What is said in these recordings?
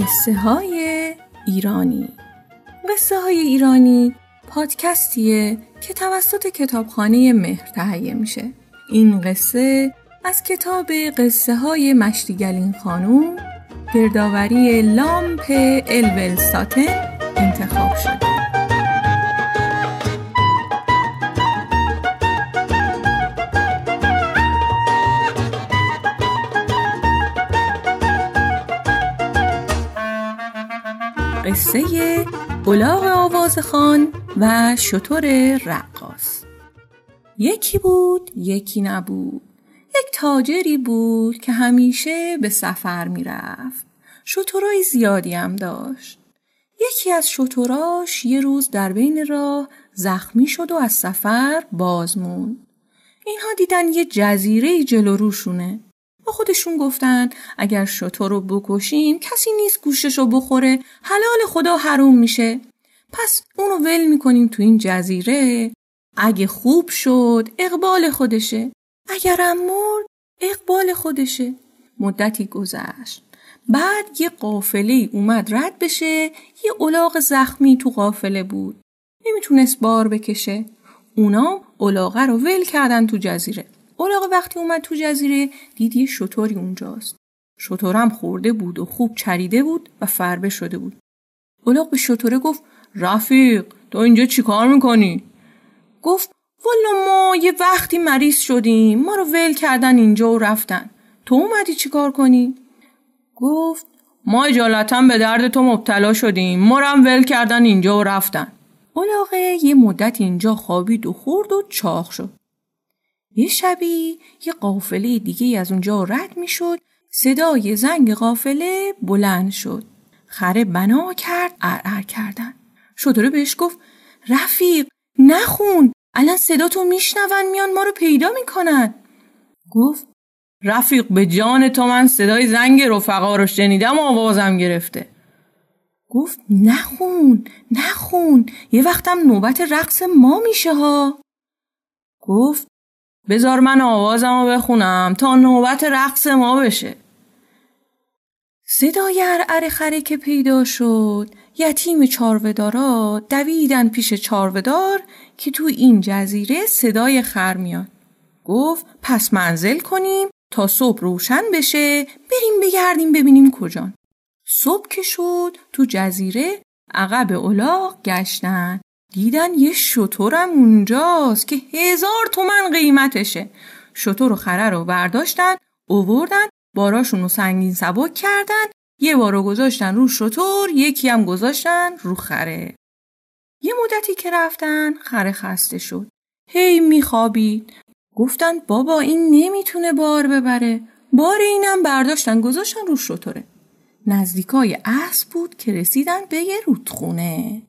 قصه های ایرانی. قصه های ایرانی پادکستیه که توسط کتابخانه مهر تهیه میشه. این قصه از کتاب قصه های مشتیگلین خانوم گردآوری لامپ الول ساتن انتخاب شده. قصه الاغ آوازخان و شطور رقاص. یکی بود یکی نبود. یک تاجری بود که همیشه به سفر می‌رفت. شطورای زیادی هم داشت. یکی از شطوراش یه روز در بین راه زخمی شد و از سفر باز موند. اینها دیدن یه جزیره جلو روشونه. با خودشون گفتن اگر شطور رو بکشیم کسی نیست گوشش رو بخوره حلال خدا حروم میشه. پس اونو ول می‌کنیم تو این جزیره. اگه خوب شد اقبال خودشه. اگرم مرد اقبال خودشه. مدتی گذشت. بعد یه قافله اومد رد بشه یه الاغ زخمی تو قافله بود. نمی‌تونست بار بکشه. اونا الاغه رو ول کردن تو جزیره. الاغ وقتی اومد تو جزیره دید یه شطوری اونجاست. شطورم خورده بود و خوب چریده بود و فربه شده بود. الاغ به شطوره گفت رفیق تو اینجا چیکار می‌کنی؟ گفت والا ما یه وقتی مریض شدیم ما رو ول کردن اینجا و رفتن. تو اومدی چیکار کنی؟ گفت ما اجالتا به درد تو مبتلا شدیم ما هم ول کردن اینجا و رفتن. الاغه یه مدت اینجا خوابید و خورد و چاق شد. یه شبی یه قافله دیگه از اونجا رد می‌شد. صدای زنگ قافله بلند شد. خره بنا کرد ارعر کردن. شطوره بهش گفت رفیق نخون الان صدا تو میشنون میان ما رو پیدا می‌کنن. گفت رفیق به جان تو من صدای زنگ رفقا رو شنیدم و آوازم گرفته. گفت نخون نخون یه وقتم نوبت رقص ما میشه ها. گفت بذار من آوازم رو بخونم تا نوبت رقص ما بشه. صدای ارعر خره که پیدا شد یتیم چارودارا دویدن پیش چارودار که تو این جزیره صدای خر میاد. گفت پس منزل کنیم تا صبح روشن بشه بریم بگردیم ببینیم کجان. صبح که شد تو جزیره عقب الاغ گشتن. دیدن یه شطورم اونجاست که هزار تومن قیمتشه. شطور و خره رو برداشتن اووردن باراشون رو سنگین سبک کردن یه بارو گذاشتن رو شطور یکی هم گذاشتن رو خره. یه مدتی که رفتن خره خسته شد. هی میخوابید. گفتن بابا این نمی‌تونه بار ببره. بار اینم برداشتن گذاشتن رو شطوره. نزدیکای اسب بود که رسیدن به یه رودخونه.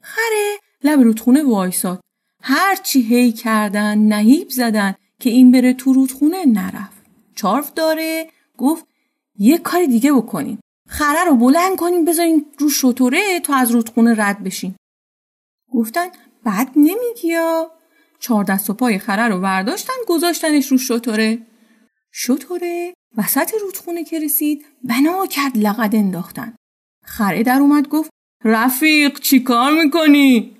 خره لب رودخونه وایساد. هرچی هی کردن نهیب زدن که این بره تو رودخونه نرفت. چارف داره گفت یه کاری دیگه بکنیم خره رو بلند کنیم بذارین رو شطوره تا از رودخونه رد بشین. گفتن بد نمیگی یا؟ چهار دست و پای خره رو برداشتن گذاشتنش رو شطوره. شطوره وسط رودخونه که رسید بنا کرد لقد انداختن. خره در اومد گفت رفیق چی کار می‌کنی؟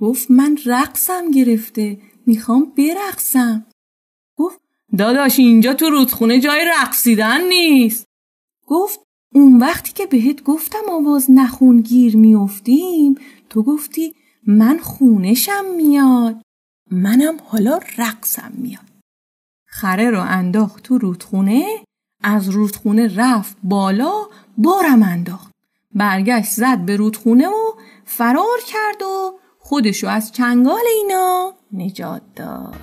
گفت من رقصم گرفته می‌خوام برقصم. گفت داداش اینجا تو رودخونه جای رقصیدن نیست. گفت اون وقتی که بهت گفتم آواز نخون گیر میافتیم تو گفتی من خونشم میاد. منم حالا رقصم میاد. خره رو انداخت تو رودخونه از رودخونه رفت بالا بارم انداخت. برگشت زد به رودخونه و فرار کرد و خودشو از چنگال اینا نجات داد.